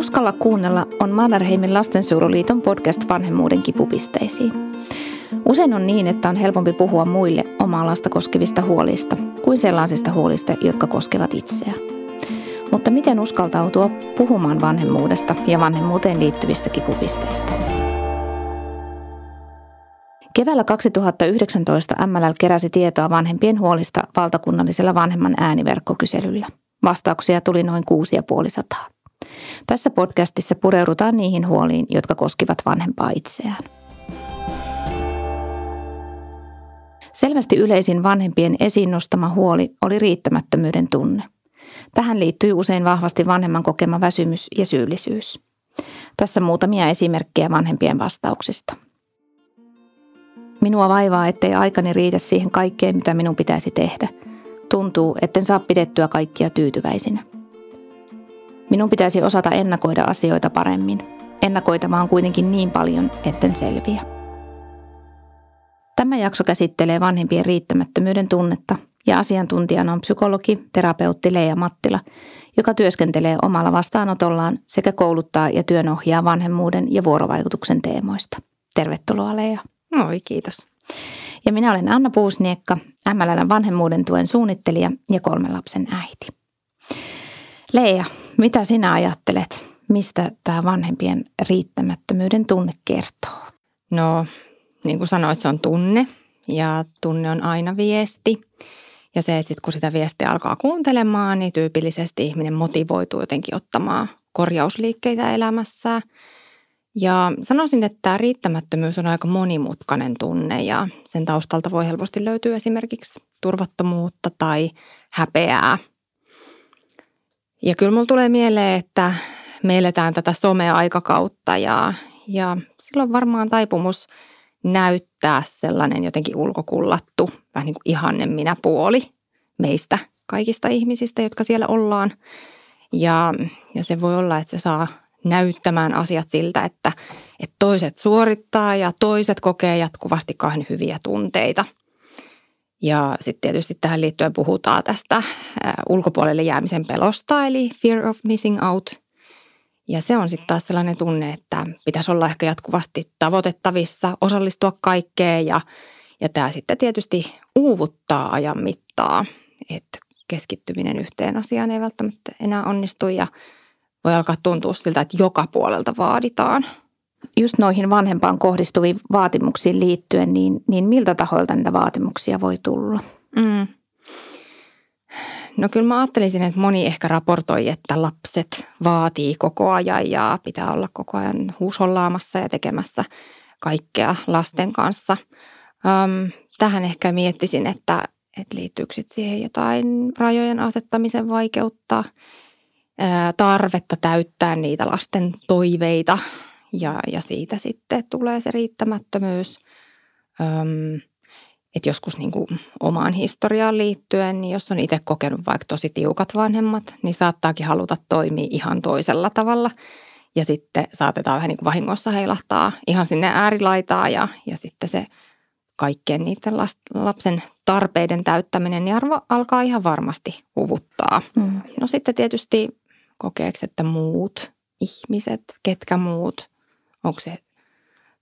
Uskalla kuunnella on Mannerheimin lastensuojeluliiton podcast vanhemmuuden kipupisteisiin. Usein on niin, että on helpompi puhua muille omaa lasta koskevista huolista kuin sellaisista huolista, jotka koskevat itseä. Mutta miten uskaltautua puhumaan vanhemmuudesta ja vanhemmuuteen liittyvistä kipupisteistä? Keväällä 2019 MLL keräsi tietoa vanhempien huolista valtakunnallisella vanhemman ääniverkkokyselyllä. Vastauksia tuli noin 6500. Tässä podcastissa pureudutaan niihin huoliin, jotka koskivat vanhempaa itseään. Selvästi yleisin vanhempien esiin nostama huoli oli riittämättömyyden tunne. Tähän liittyy usein vahvasti vanhemman kokema väsymys ja syyllisyys. Tässä muutamia esimerkkejä vanhempien vastauksista. Minua vaivaa, ettei aikani riitä siihen kaikkeen, mitä minun pitäisi tehdä. Tuntuu, etten saa pidettyä kaikkia tyytyväisinä. Minun pitäisi osata ennakoida asioita paremmin. Ennakoitavaa on kuitenkin niin paljon, etten selviä. Tämä jakso käsittelee vanhempien riittämättömyyden tunnetta ja asiantuntijana on psykologi, terapeutti Leija Mattila, joka työskentelee omalla vastaanotollaan sekä kouluttaa ja työnohjaa vanhemmuuden ja vuorovaikutuksen teemoista. Tervetuloa Leija. Moi, kiitos. Ja minä olen Anna Puusniekka, MLN vanhemmuuden tuen suunnittelija ja kolmen lapsen äiti. Leija, mitä sinä ajattelet, mistä tämä vanhempien riittämättömyyden tunne kertoo? No, niin kuin sanoit, se on tunne ja tunne on aina viesti. Ja se, että sit kun sitä viestiä alkaa kuuntelemaan, niin tyypillisesti ihminen motivoituu jotenkin ottamaan korjausliikkeitä elämässä. Ja sanoisin, että tämä riittämättömyys on aika monimutkainen tunne ja sen taustalta voi helposti löytyä esimerkiksi turvattomuutta tai häpeää – ja kyllä mulla tulee mieleen, että me eletään tätä somea-aikakautta ja, ja silloin varmaan taipumus näyttää sellainen jotenkin ulkokullattu, vähän niin kuin ihanne minä puoli meistä kaikista ihmisistä, jotka siellä ollaan. Ja, ja se voi olla, että se saa näyttämään asiat siltä, että, että toiset suorittaa ja toiset kokee jatkuvasti kahden hyviä tunteita – ja sitten tietysti tähän liittyen puhutaan tästä ulkopuolelle jäämisen pelosta, eli fear of missing out. Ja se on sitten taas sellainen tunne, että pitäisi olla ehkä jatkuvasti tavoitettavissa, osallistua kaikkeen ja, ja tämä sitten tietysti uuvuttaa ajan mittaa, että keskittyminen yhteen asiaan ei välttämättä enää onnistu ja voi alkaa tuntua siltä, että joka puolelta vaaditaan – just noihin vanhempaan kohdistuviin vaatimuksiin liittyen, niin, niin miltä tahoilta niitä vaatimuksia voi tulla? Mm. No kyllä mä ajattelisin, että moni ehkä raportoi, että lapset vaatii koko ajan ja pitää olla koko ajan huushollaamassa ja tekemässä kaikkea lasten kanssa. Öm, tähän ehkä miettisin, että, että liittyykö siihen jotain rajojen asettamisen vaikeutta, tarvetta täyttää niitä lasten toiveita – ja, ja siitä sitten tulee se riittämättömyys. Öm, että joskus niin kuin omaan historiaan liittyen, niin jos on itse kokenut vaikka tosi tiukat vanhemmat, niin saattaakin haluta toimia ihan toisella tavalla. Ja sitten saatetaan vähän niin kuin vahingossa heilahtaa ihan sinne äärilaitaan ja, ja sitten se kaikkien niiden lapsen tarpeiden täyttäminen niin arvo alkaa ihan varmasti huvuttaa. Mm. No sitten tietysti kokeeksi, että muut ihmiset, ketkä muut onko se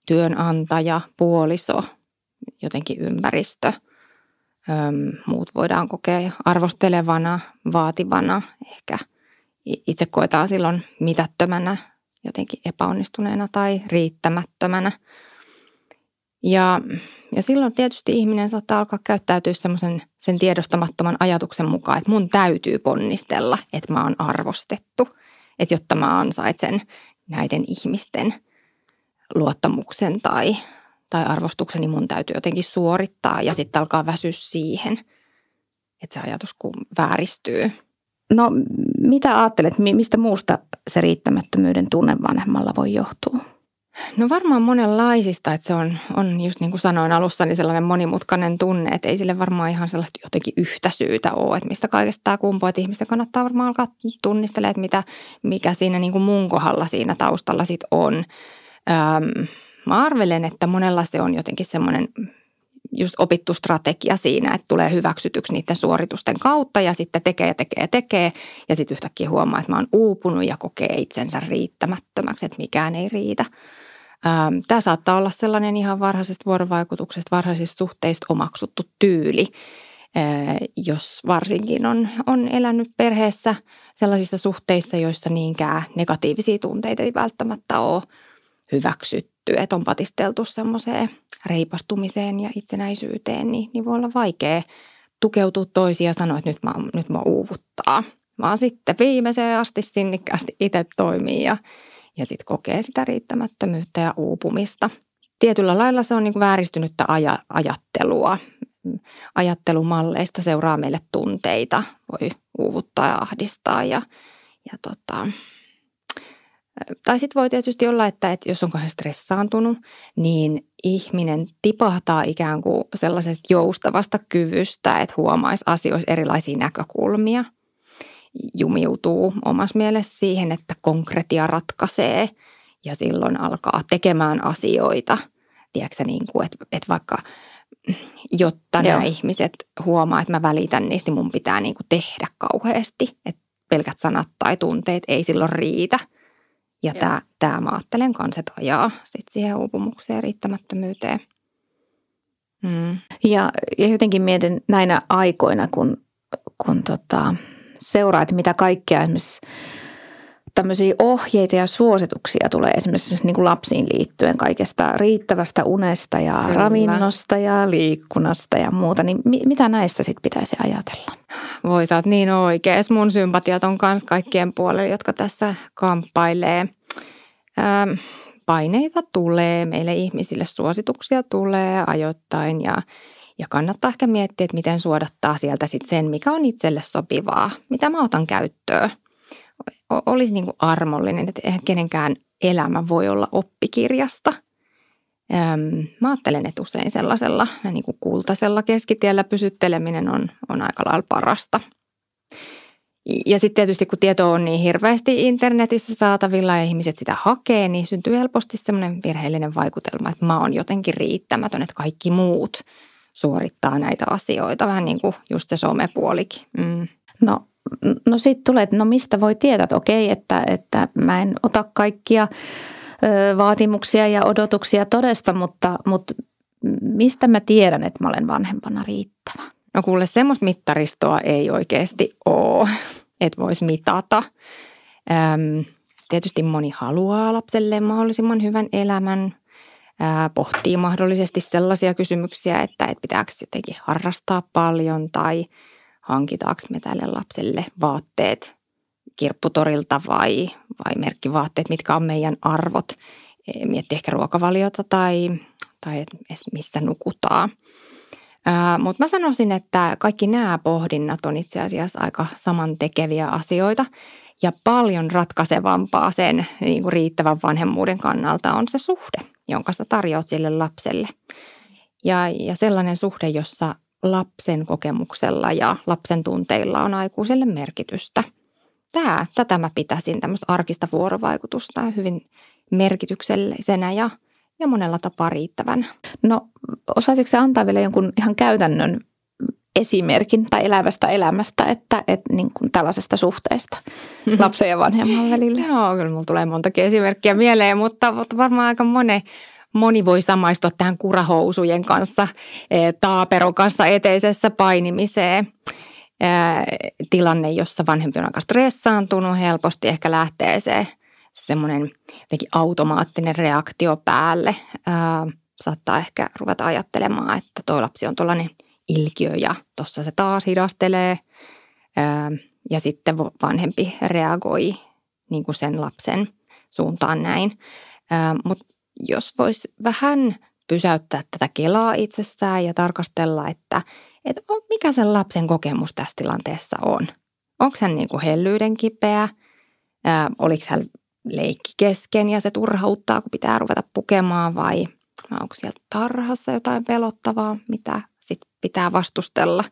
työnantaja, puoliso, jotenkin ympäristö. Öm, muut voidaan kokea arvostelevana, vaativana, ehkä itse koetaan silloin mitättömänä, jotenkin epäonnistuneena tai riittämättömänä. Ja, ja silloin tietysti ihminen saattaa alkaa käyttäytyä semmoisen sen tiedostamattoman ajatuksen mukaan, että mun täytyy ponnistella, että mä oon arvostettu, että jotta mä ansaitsen näiden ihmisten – luottamuksen tai, tai arvostuksen, niin mun täytyy jotenkin suorittaa ja sitten alkaa väsyä siihen, että se ajatus kun vääristyy. No mitä ajattelet, mistä muusta se riittämättömyyden tunne vanhemmalla voi johtua? No varmaan monenlaisista, että se on, on just niin kuin sanoin alussa, niin sellainen monimutkainen tunne, että ei sille varmaan ihan sellaista jotenkin yhtä syytä ole, että mistä kaikesta tämä kumpuu, että ihmisten kannattaa varmaan alkaa tunnistelemaan, että mitä, mikä siinä niin kuin mun kohdalla siinä taustalla sitten on. Ähm, mä arvelen, että monella se on jotenkin semmoinen just opittu strategia siinä, että tulee hyväksytyksi niiden suoritusten kautta ja sitten tekee ja tekee ja tekee ja sitten yhtäkkiä huomaa, että mä oon uupunut ja kokee itsensä riittämättömäksi, että mikään ei riitä. Ähm, Tämä saattaa olla sellainen ihan varhaisesta vuorovaikutuksesta, varhaisista suhteista omaksuttu tyyli, äh, jos varsinkin on, on elänyt perheessä sellaisissa suhteissa, joissa niinkään negatiivisia tunteita ei välttämättä ole hyväksytty että on patisteltu semmoiseen reipastumiseen ja itsenäisyyteen, niin, niin voi olla vaikea tukeutua toisiin ja sanoa, että nyt mä, nyt mä uuvuttaa. Vaan sitten viimeiseen asti sinnikkäästi itse toimii ja, ja sitten kokee sitä riittämättömyyttä ja uupumista. Tietyllä lailla se on niin kuin vääristynyttä aja, ajattelua. Ajattelumalleista seuraa meille tunteita, voi uuvuttaa ja ahdistaa ja, ja tota, tai sitten voi tietysti olla, että, että jos on kauhean stressaantunut, niin ihminen tipahtaa ikään kuin sellaisesta joustavasta kyvystä, että huomaisi asioissa erilaisia näkökulmia. Jumiutuu omassa mielessä siihen, että konkretia ratkaisee ja silloin alkaa tekemään asioita. Tiedätkö niin kuin, että, että vaikka jotta Joo. nämä ihmiset huomaa, että mä välitän niistä, niin mun pitää niin kuin tehdä kauheasti. Että pelkät sanat tai tunteet ei silloin riitä – ja tämä, tämä mä ajattelen kanssa, että ajaa sit siihen uupumukseen ja riittämättömyyteen. Mm. Ja, ja jotenkin mietin näinä aikoina, kun, kun tota, seuraa, että mitä kaikkea esimerkiksi tämmöisiä ohjeita ja suosituksia tulee esimerkiksi niin kuin lapsiin liittyen kaikesta riittävästä unesta ja Kyllä. ravinnosta ja liikkunasta ja muuta, niin mi- mitä näistä sitten pitäisi ajatella? Voi sä oot niin oikees. Mun sympatiat on kans kaikkien puolelle, jotka tässä kamppailee. Ähm, paineita tulee, meille ihmisille suosituksia tulee ajoittain ja, ja kannattaa ehkä miettiä, että miten suodattaa sieltä sitten sen, mikä on itselle sopivaa, mitä mä otan käyttöön. Olisi niin kuin armollinen, että eihän kenenkään elämä voi olla oppikirjasta – Mä ajattelen, että usein sellaisella niin kuin kultaisella keskitiellä pysytteleminen on, on aika lailla parasta. Ja sitten tietysti kun tieto on niin hirveästi internetissä saatavilla ja ihmiset sitä hakee, niin syntyy helposti semmoinen virheellinen vaikutelma, että mä oon jotenkin riittämätön, että kaikki muut suorittaa näitä asioita. Vähän niin kuin just se somepuolikin. Mm. No, no sitten tulee, että no mistä voi tietää, että okei, että, että mä en ota kaikkia vaatimuksia ja odotuksia todesta, mutta, mutta mistä mä tiedän, että mä olen vanhempana riittävä? No kuule, semmoista mittaristoa ei oikeasti ole, että voisi mitata. Öm, tietysti moni haluaa lapselle mahdollisimman hyvän elämän, ää, pohtii mahdollisesti sellaisia kysymyksiä, että, että pitääkö jotenkin harrastaa paljon tai hankitaanko me tälle lapselle vaatteet kirpputorilta vai, vai merkkivaatteet, mitkä on meidän arvot. E, Miettii ehkä ruokavaliota tai, tai missä nukutaan. Mutta mä sanoisin, että kaikki nämä pohdinnat on itse asiassa aika samantekeviä asioita ja paljon ratkaisevampaa sen niin kuin riittävän vanhemmuuden kannalta on se suhde, jonka sä tarjoat sille lapselle. Ja, ja sellainen suhde, jossa lapsen kokemuksella ja lapsen tunteilla on aikuiselle merkitystä – tämä, tätä mä pitäisin tämmöistä arkista vuorovaikutusta hyvin merkityksellisenä ja, ja monella tapaa riittävän. No osaisitko se antaa vielä jonkun ihan käytännön esimerkin tai elävästä elämästä, että, että niin kuin tällaisesta suhteesta lapsen ja vanhemman välillä? Joo, kyllä mulla tulee montakin esimerkkiä mieleen, mutta, mutta varmaan aika moni, moni voi samaistua tähän kurahousujen kanssa, e, taaperon kanssa eteisessä painimiseen – tilanne, jossa vanhempi on aika stressaantunut, helposti ehkä lähtee se semmoinen automaattinen reaktio päälle. Ää, saattaa ehkä ruveta ajattelemaan, että tuo lapsi on tuollainen ilkiö ja tuossa se taas hidastelee. Ja sitten vanhempi reagoi niin kuin sen lapsen suuntaan näin. Mutta jos voisi vähän pysäyttää tätä kelaa itsessään ja tarkastella, että – että mikä sen lapsen kokemus tässä tilanteessa on. Onko hän niin kuin hellyyden kipeä, ää, oliko hän leikki kesken ja se turhauttaa, kun pitää ruveta pukemaan vai onko siellä tarhassa jotain pelottavaa, mitä sit pitää vastustella.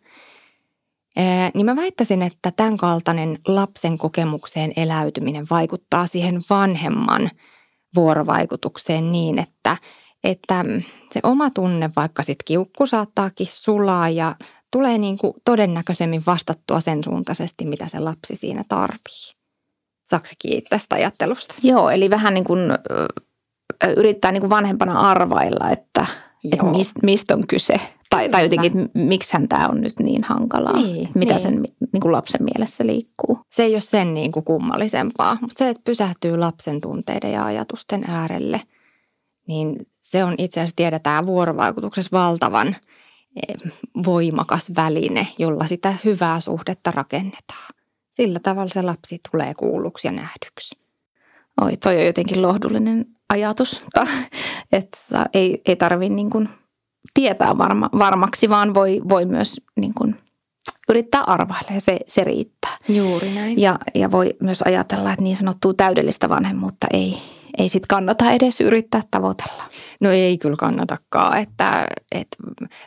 Ää, niin mä väittäisin, että tämän kaltainen lapsen kokemukseen eläytyminen vaikuttaa siihen vanhemman vuorovaikutukseen niin, että että se oma tunne, vaikka sitten kiukku saattaakin sulaa ja tulee niin kuin todennäköisemmin vastattua sen suuntaisesti, mitä se lapsi siinä tarvii. Saako kiittää tästä ajattelusta? Joo, eli vähän niin kuin yrittää niin kuin vanhempana arvailla, että, että mistä mist on kyse. Tai, tai jotenkin, että miksi tämä on nyt niin hankalaa, niin, mitä niin. sen niin kuin lapsen mielessä liikkuu. Se ei ole sen niin kuin kummallisempaa, mutta se, että pysähtyy lapsen tunteiden ja ajatusten äärelle, niin se on itse asiassa tiedetään vuorovaikutuksessa valtavan eh, voimakas väline, jolla sitä hyvää suhdetta rakennetaan. Sillä tavalla se lapsi tulee kuulluksi ja nähdyksi. Oi, toi on jotenkin lohdullinen ajatus, että ei, ei tarvitse niin kuin tietää varma, varmaksi, vaan voi, voi myös niin kuin yrittää arvailla ja se, se riittää. Juuri näin. Ja, ja voi myös ajatella, että niin sanottua täydellistä vanhemmuutta ei, ei sit kannata edes yrittää tavoitella. No ei kyllä kannatakaan, että, että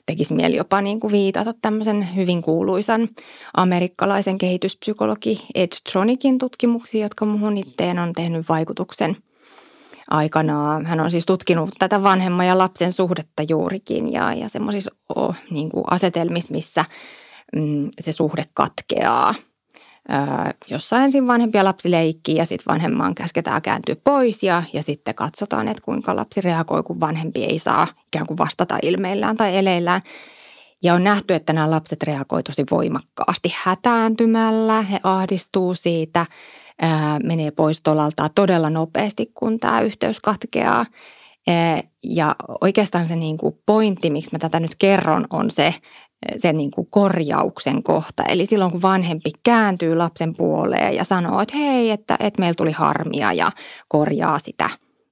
tekisi mieli jopa niin kuin viitata tämmöisen hyvin kuuluisan amerikkalaisen kehityspsykologi Ed Tronikin tutkimuksiin, jotka muuhun itteen on tehnyt vaikutuksen aikanaan. Hän on siis tutkinut tätä vanhemman ja lapsen suhdetta juurikin ja, ja semmoisissa oh, niin asetelmissa, missä mm, se suhde katkeaa – jossa ensin vanhempi ja lapsi leikkii ja sitten vanhemman käsketään kääntyä pois ja, ja sitten katsotaan, että kuinka lapsi reagoi, kun vanhempi ei saa ikään kuin vastata ilmeillään tai eleillään. Ja on nähty, että nämä lapset reagoivat tosi voimakkaasti hätääntymällä, he ahdistuu siitä, menee pois tolaltaan todella nopeasti, kun tämä yhteys katkeaa. Ja oikeastaan se niin kuin pointti, miksi mä tätä nyt kerron, on se, sen niin kuin korjauksen kohta. Eli silloin kun vanhempi kääntyy lapsen puoleen ja sanoo, että hei, että, että meillä tuli harmia ja korjaa sitä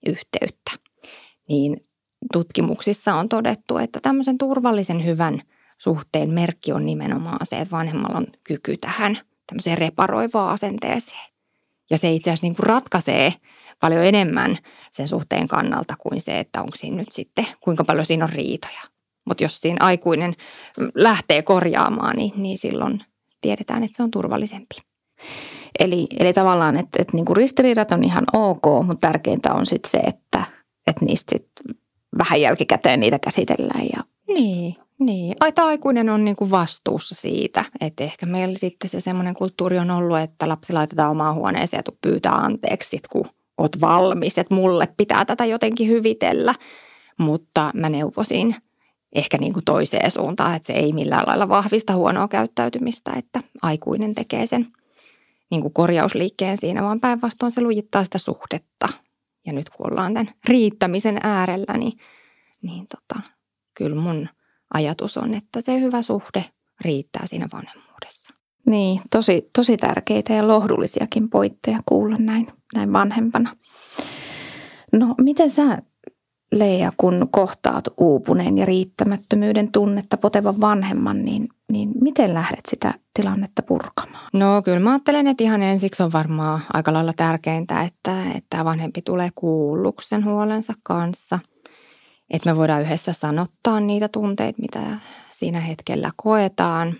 yhteyttä, niin tutkimuksissa on todettu, että tämmöisen turvallisen hyvän suhteen merkki on nimenomaan se, että vanhemmalla on kyky tähän tämmöiseen reparoivaan asenteeseen. Ja se itse asiassa niin kuin ratkaisee paljon enemmän sen suhteen kannalta kuin se, että onko siinä nyt sitten, kuinka paljon siinä on riitoja. Mutta jos siinä aikuinen lähtee korjaamaan, niin, niin silloin tiedetään, että se on turvallisempi. Eli, eli tavallaan, että, että niinku ristiriidat on ihan ok, mutta tärkeintä on sitten se, että, että niistä sit vähän jälkikäteen niitä käsitellään. Ja... Niin, niin. Aita aikuinen on niinku vastuussa siitä, että ehkä meillä sitten se semmoinen kulttuuri on ollut, että lapsi laitetaan omaan huoneeseen ja pyytää anteeksi, kun oot valmis, että mulle pitää tätä jotenkin hyvitellä. Mutta mä neuvosin ehkä niin kuin toiseen suuntaan, että se ei millään lailla vahvista huonoa käyttäytymistä, että aikuinen tekee sen niin kuin korjausliikkeen siinä, vaan päinvastoin se lujittaa sitä suhdetta. Ja nyt kun ollaan tämän riittämisen äärellä, niin, niin tota, kyllä mun ajatus on, että se hyvä suhde riittää siinä vanhemmuudessa. Niin, tosi, tosi tärkeitä ja lohdullisiakin pointteja kuulla näin, näin vanhempana. No, miten sä Leija, kun kohtaat uupuneen ja riittämättömyyden tunnetta potevan vanhemman, niin, niin miten lähdet sitä tilannetta purkamaan? No kyllä mä ajattelen, että ihan ensiksi on varmaan aika lailla tärkeintä, että, että vanhempi tulee kuulluksen huolensa kanssa. Että me voidaan yhdessä sanottaa niitä tunteita, mitä siinä hetkellä koetaan.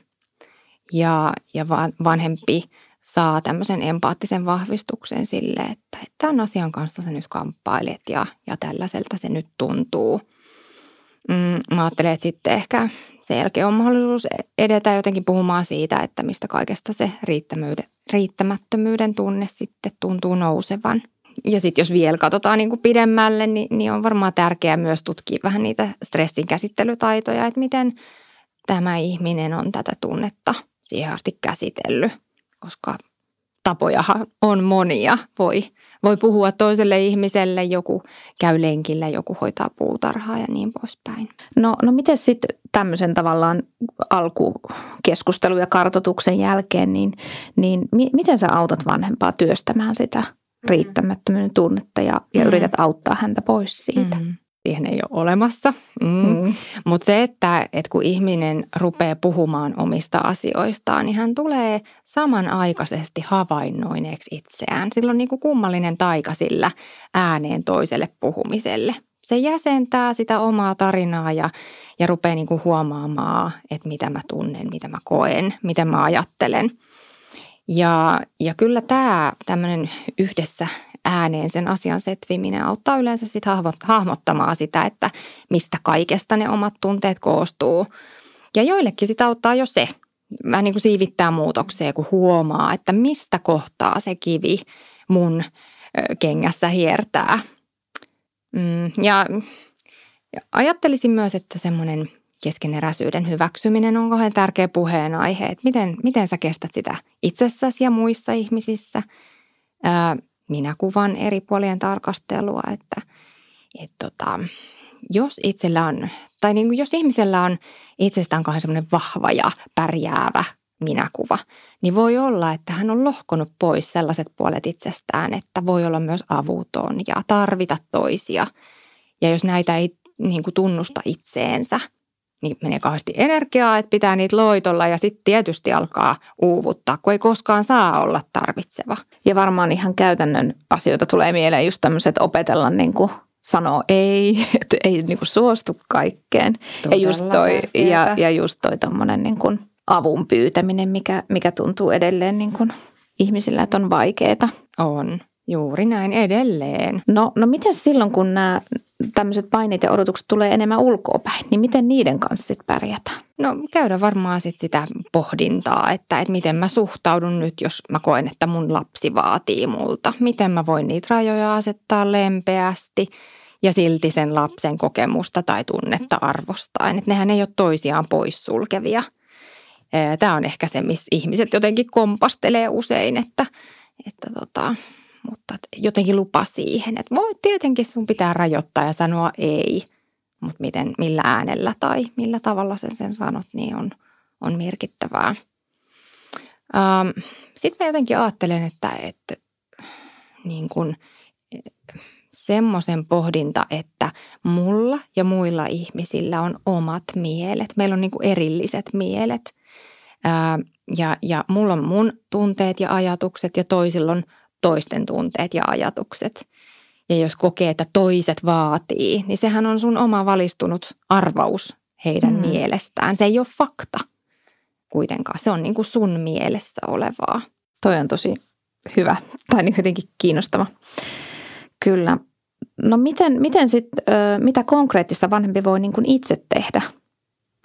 Ja, ja vanhempi saa tämmöisen empaattisen vahvistuksen sille, että, että tämän asian kanssa sä nyt kamppailet ja, ja tällaiselta se nyt tuntuu. Mm, mä ajattelen, että sitten ehkä sen jälkeen on mahdollisuus edetä jotenkin puhumaan siitä, että mistä kaikesta se riittämättömyyden tunne sitten tuntuu nousevan. Ja sitten jos vielä katsotaan niin kuin pidemmälle, niin, niin on varmaan tärkeää myös tutkia vähän niitä stressin käsittelytaitoja, että miten tämä ihminen on tätä tunnetta siihen asti käsitellyt koska tapojahan on monia. Voi, voi puhua toiselle ihmiselle, joku käy lenkillä, joku hoitaa puutarhaa ja niin poispäin. No, no miten sitten tämmöisen tavallaan alkukeskustelun ja kartotuksen jälkeen, niin, niin mi- miten sä autat vanhempaa työstämään sitä riittämättömyyden tunnetta ja, ja mm. yrität auttaa häntä pois siitä? Mm siihen ei ole olemassa. Mm. Mm. Mutta se, että, että kun ihminen rupeaa puhumaan omista asioistaan, niin hän tulee samanaikaisesti havainnoineeksi itseään. Sillä on niin kuin kummallinen taika sillä ääneen toiselle puhumiselle. Se jäsentää sitä omaa tarinaa ja, ja rupeaa niin kuin huomaamaan, että mitä mä tunnen, mitä mä koen, mitä mä ajattelen. Ja, ja kyllä tämä tämmöinen yhdessä ääneen sen asian setviminen auttaa yleensä sitten hahmottamaan sitä, että mistä kaikesta ne omat tunteet koostuu. Ja joillekin sitä auttaa jo se, vähän niin kuin siivittää muutokseen, kun huomaa, että mistä kohtaa se kivi mun kengässä hiertää. Mm, ja ajattelisin myös, että semmoinen keskeneräisyyden hyväksyminen on kauhean tärkeä puheenaihe, että miten, miten sä kestät sitä itsessäsi ja muissa ihmisissä. Minä kuvan eri puolien tarkastelua, että et tota, jos itsellä on, tai niin kuin jos ihmisellä on itsestään kauhean semmoinen vahva ja pärjäävä minäkuva, niin voi olla, että hän on lohkonut pois sellaiset puolet itsestään, että voi olla myös avuton ja tarvita toisia. Ja jos näitä ei niin kuin tunnusta itseensä – niin menee kauheasti energiaa, että pitää niitä loitolla ja sitten tietysti alkaa uuvuttaa, kun ei koskaan saa olla tarvitseva. Ja varmaan ihan käytännön asioita tulee mieleen just tämmöiset, että opetella niin kuin sanoo ei, että ei niin kuin suostu kaikkeen. ja just toi, ja, ja just toi tommonen niin kuin avun pyytäminen, mikä, mikä tuntuu edelleen niin kuin ihmisillä, että on vaikeaa. On. Juuri näin edelleen. No, no miten silloin, kun nämä tämmöiset paineet ja odotukset tulee enemmän ulkoapäin, niin miten niiden kanssa sitten pärjätään? No käydä varmaan sit sitä pohdintaa, että, että miten mä suhtaudun nyt, jos mä koen, että mun lapsi vaatii multa. Miten mä voin niitä rajoja asettaa lempeästi ja silti sen lapsen kokemusta tai tunnetta arvostaen. Että nehän ei ole toisiaan poissulkevia. Tämä on ehkä se, missä ihmiset jotenkin kompastelee usein, että, että tota, mutta jotenkin lupa siihen, että voi tietenkin sun pitää rajoittaa ja sanoa ei, mutta miten, millä äänellä tai millä tavalla sen sen sanot, niin on, on merkittävää. Ähm, Sitten mä jotenkin ajattelen, että, että niin kun, semmoisen pohdinta, että mulla ja muilla ihmisillä on omat mielet. Meillä on niin kuin erilliset mielet. Ää, ja, ja mulla on mun tunteet ja ajatukset ja toisilla on toisten tunteet ja ajatukset. Ja jos kokee, että toiset vaatii, niin sehän on sun oma valistunut arvaus heidän mm. mielestään. Se ei ole fakta kuitenkaan. Se on niin kuin sun mielessä olevaa. Toi on tosi hyvä tai niin jotenkin kiinnostava. Kyllä. No miten, miten sit, mitä konkreettista vanhempi voi niin kuin itse tehdä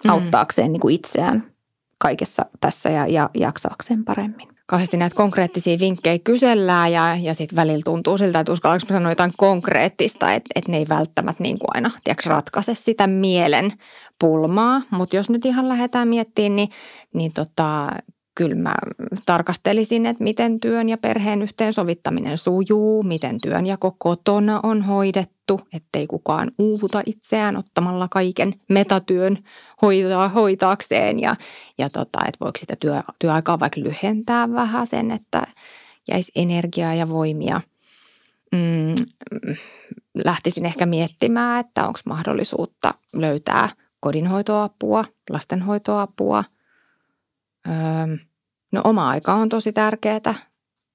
mm. auttaakseen niin kuin itseään kaikessa tässä ja, ja jaksaakseen paremmin? Kauheasti näitä konkreettisia vinkkejä kysellään ja, ja sitten välillä tuntuu siltä, että uskallanko sanoa jotain konkreettista, että, että ne ei välttämättä niin kuin aina tiedätkö, ratkaise sitä mielen pulmaa. Mutta jos nyt ihan lähdetään miettimään, niin, niin tota, kyllä mä tarkastelisin, että miten työn ja perheen yhteensovittaminen sujuu, miten työnjako kotona on hoidettu, ettei kukaan uuvuta itseään ottamalla kaiken metatyön hoitaa, hoitaakseen ja, ja tota, että voiko sitä työ, työaikaa vaikka lyhentää vähän sen, että jäisi energiaa ja voimia. Mm, lähtisin ehkä miettimään, että onko mahdollisuutta löytää kodinhoitoapua, lastenhoitoapua – Öö, no oma aika on tosi tärkeää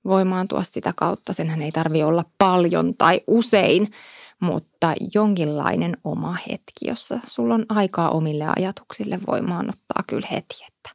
voimaantua sitä kautta. Senhän ei tarvi olla paljon tai usein, mutta jonkinlainen oma hetki, jossa sulla on aikaa omille ajatuksille voimaanottaa kyllä heti. Että,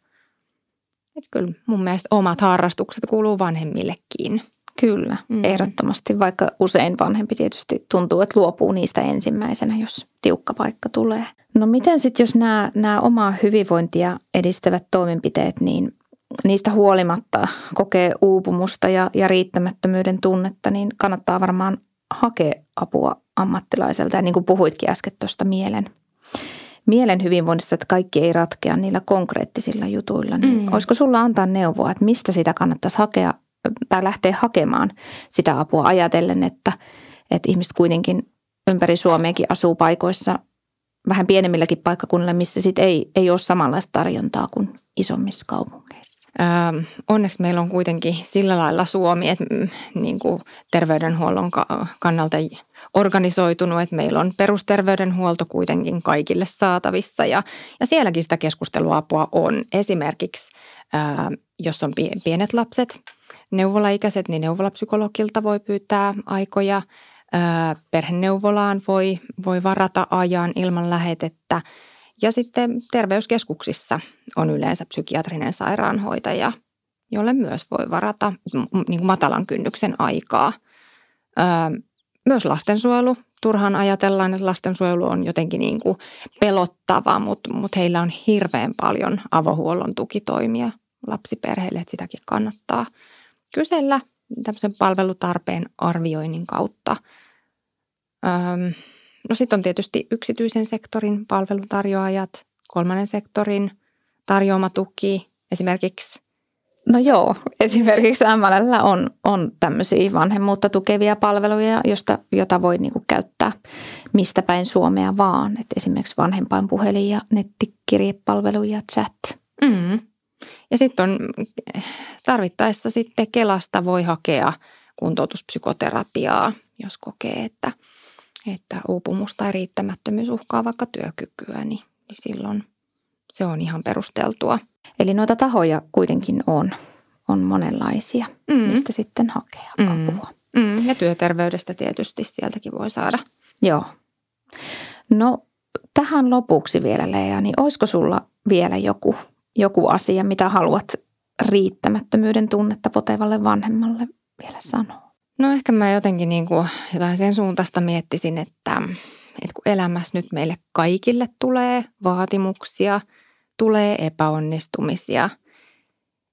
että kyllä mun mielestä omat harrastukset kuuluu vanhemmillekin. Kyllä, mm. ehdottomasti, vaikka usein vanhempi tietysti tuntuu, että luopuu niistä ensimmäisenä, jos tiukka paikka tulee. No miten sitten, jos nämä, nämä omaa hyvinvointia edistävät toimenpiteet, niin niistä huolimatta kokee uupumusta ja, ja riittämättömyyden tunnetta, niin kannattaa varmaan hakea apua ammattilaiselta. Ja niin kuin puhuitkin äsken tuosta mielen, mielen hyvinvoinnista, että kaikki ei ratkea niillä konkreettisilla jutuilla, niin mm. olisiko sulla antaa neuvoa, että mistä sitä kannattaisi hakea tai lähteä hakemaan sitä apua ajatellen, että, että ihmiset kuitenkin ympäri Suomeakin asuu paikoissa vähän pienemmilläkin paikkakunnilla, missä sit ei, ei ole samanlaista tarjontaa kuin isommissa kaupungeissa. Öö, onneksi meillä on kuitenkin sillä lailla Suomi, että niin kuin terveydenhuollon kannalta organisoitunut, että meillä on perusterveydenhuolto kuitenkin kaikille saatavissa ja, ja sielläkin sitä keskusteluapua on. Esimerkiksi öö, jos on pienet lapset, neuvolaikäiset, niin neuvolapsykologilta voi pyytää aikoja. Perheneuvolaan voi, voi varata ajan ilman lähetettä. Ja sitten terveyskeskuksissa on yleensä psykiatrinen sairaanhoitaja, jolle myös voi varata niin kuin matalan kynnyksen aikaa Öö, myös lastensuojelu. Turhaan ajatellaan, että lastensuojelu on jotenkin niin kuin pelottava, mutta, mutta heillä on hirveän paljon avohuollon tukitoimia lapsiperheille, että sitäkin kannattaa kysellä tämmöisen palvelutarpeen arvioinnin kautta. Öö, no sitten on tietysti yksityisen sektorin palveluntarjoajat, kolmannen sektorin tarjoama tuki, esimerkiksi No joo, esimerkiksi MLL on, on tämmöisiä vanhemmuutta tukevia palveluja, josta, jota voi niinku käyttää mistä päin Suomea vaan. Et esimerkiksi vanhempainpuhelin ja nettikirjepalvelu ja chat. Mm. Ja sitten on tarvittaessa sitten Kelasta voi hakea kuntoutuspsykoterapiaa, jos kokee, että, että uupumus tai riittämättömyys uhkaa vaikka työkykyä, niin, niin silloin se on ihan perusteltua – Eli noita tahoja kuitenkin on, on monenlaisia, mm. mistä sitten hakea mm. apua. Mm. Ja työterveydestä tietysti sieltäkin voi saada. Joo. No tähän lopuksi vielä Lea, niin olisiko sulla vielä joku, joku asia, mitä haluat riittämättömyyden tunnetta potevalle vanhemmalle vielä sanoa? No ehkä mä jotenkin niin kuin jotain sen suuntaista miettisin, että, että kun elämässä nyt meille kaikille tulee vaatimuksia – tulee epäonnistumisia,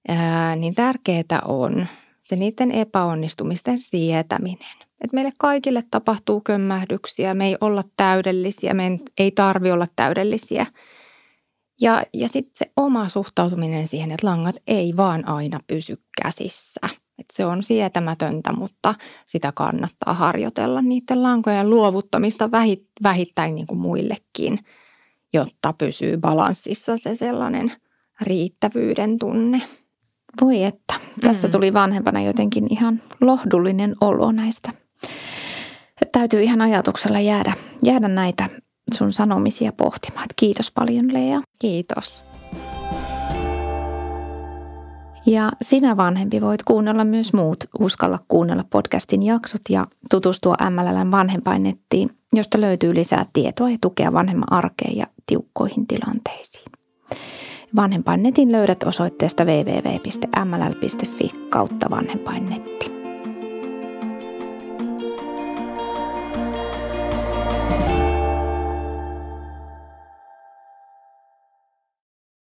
ää, niin tärkeää on se niiden epäonnistumisten sietäminen. Että meille kaikille tapahtuu kömmähdyksiä, me ei olla täydellisiä, me ei tarvi olla täydellisiä. Ja, ja sitten se oma suhtautuminen siihen, että langat ei vaan aina pysy käsissä. Et se on sietämätöntä, mutta sitä kannattaa harjoitella niiden lankojen luovuttamista vähittäin niin kuin muillekin – jotta pysyy balanssissa se sellainen riittävyyden tunne. Voi että, tässä mm. tuli vanhempana jotenkin ihan lohdullinen olo näistä. Että täytyy ihan ajatuksella jäädä, jäädä näitä sun sanomisia pohtimaan. Kiitos paljon Lea. Kiitos. Ja sinä vanhempi voit kuunnella myös muut Uskalla kuunnella podcastin jaksot ja tutustua MLLn vanhempainnettiin, josta löytyy lisää tietoa ja tukea vanhemman arkeen ja tiukkoihin tilanteisiin. Vanhempainnetin löydät osoitteesta www.mll.fi kautta vanhempainnetti.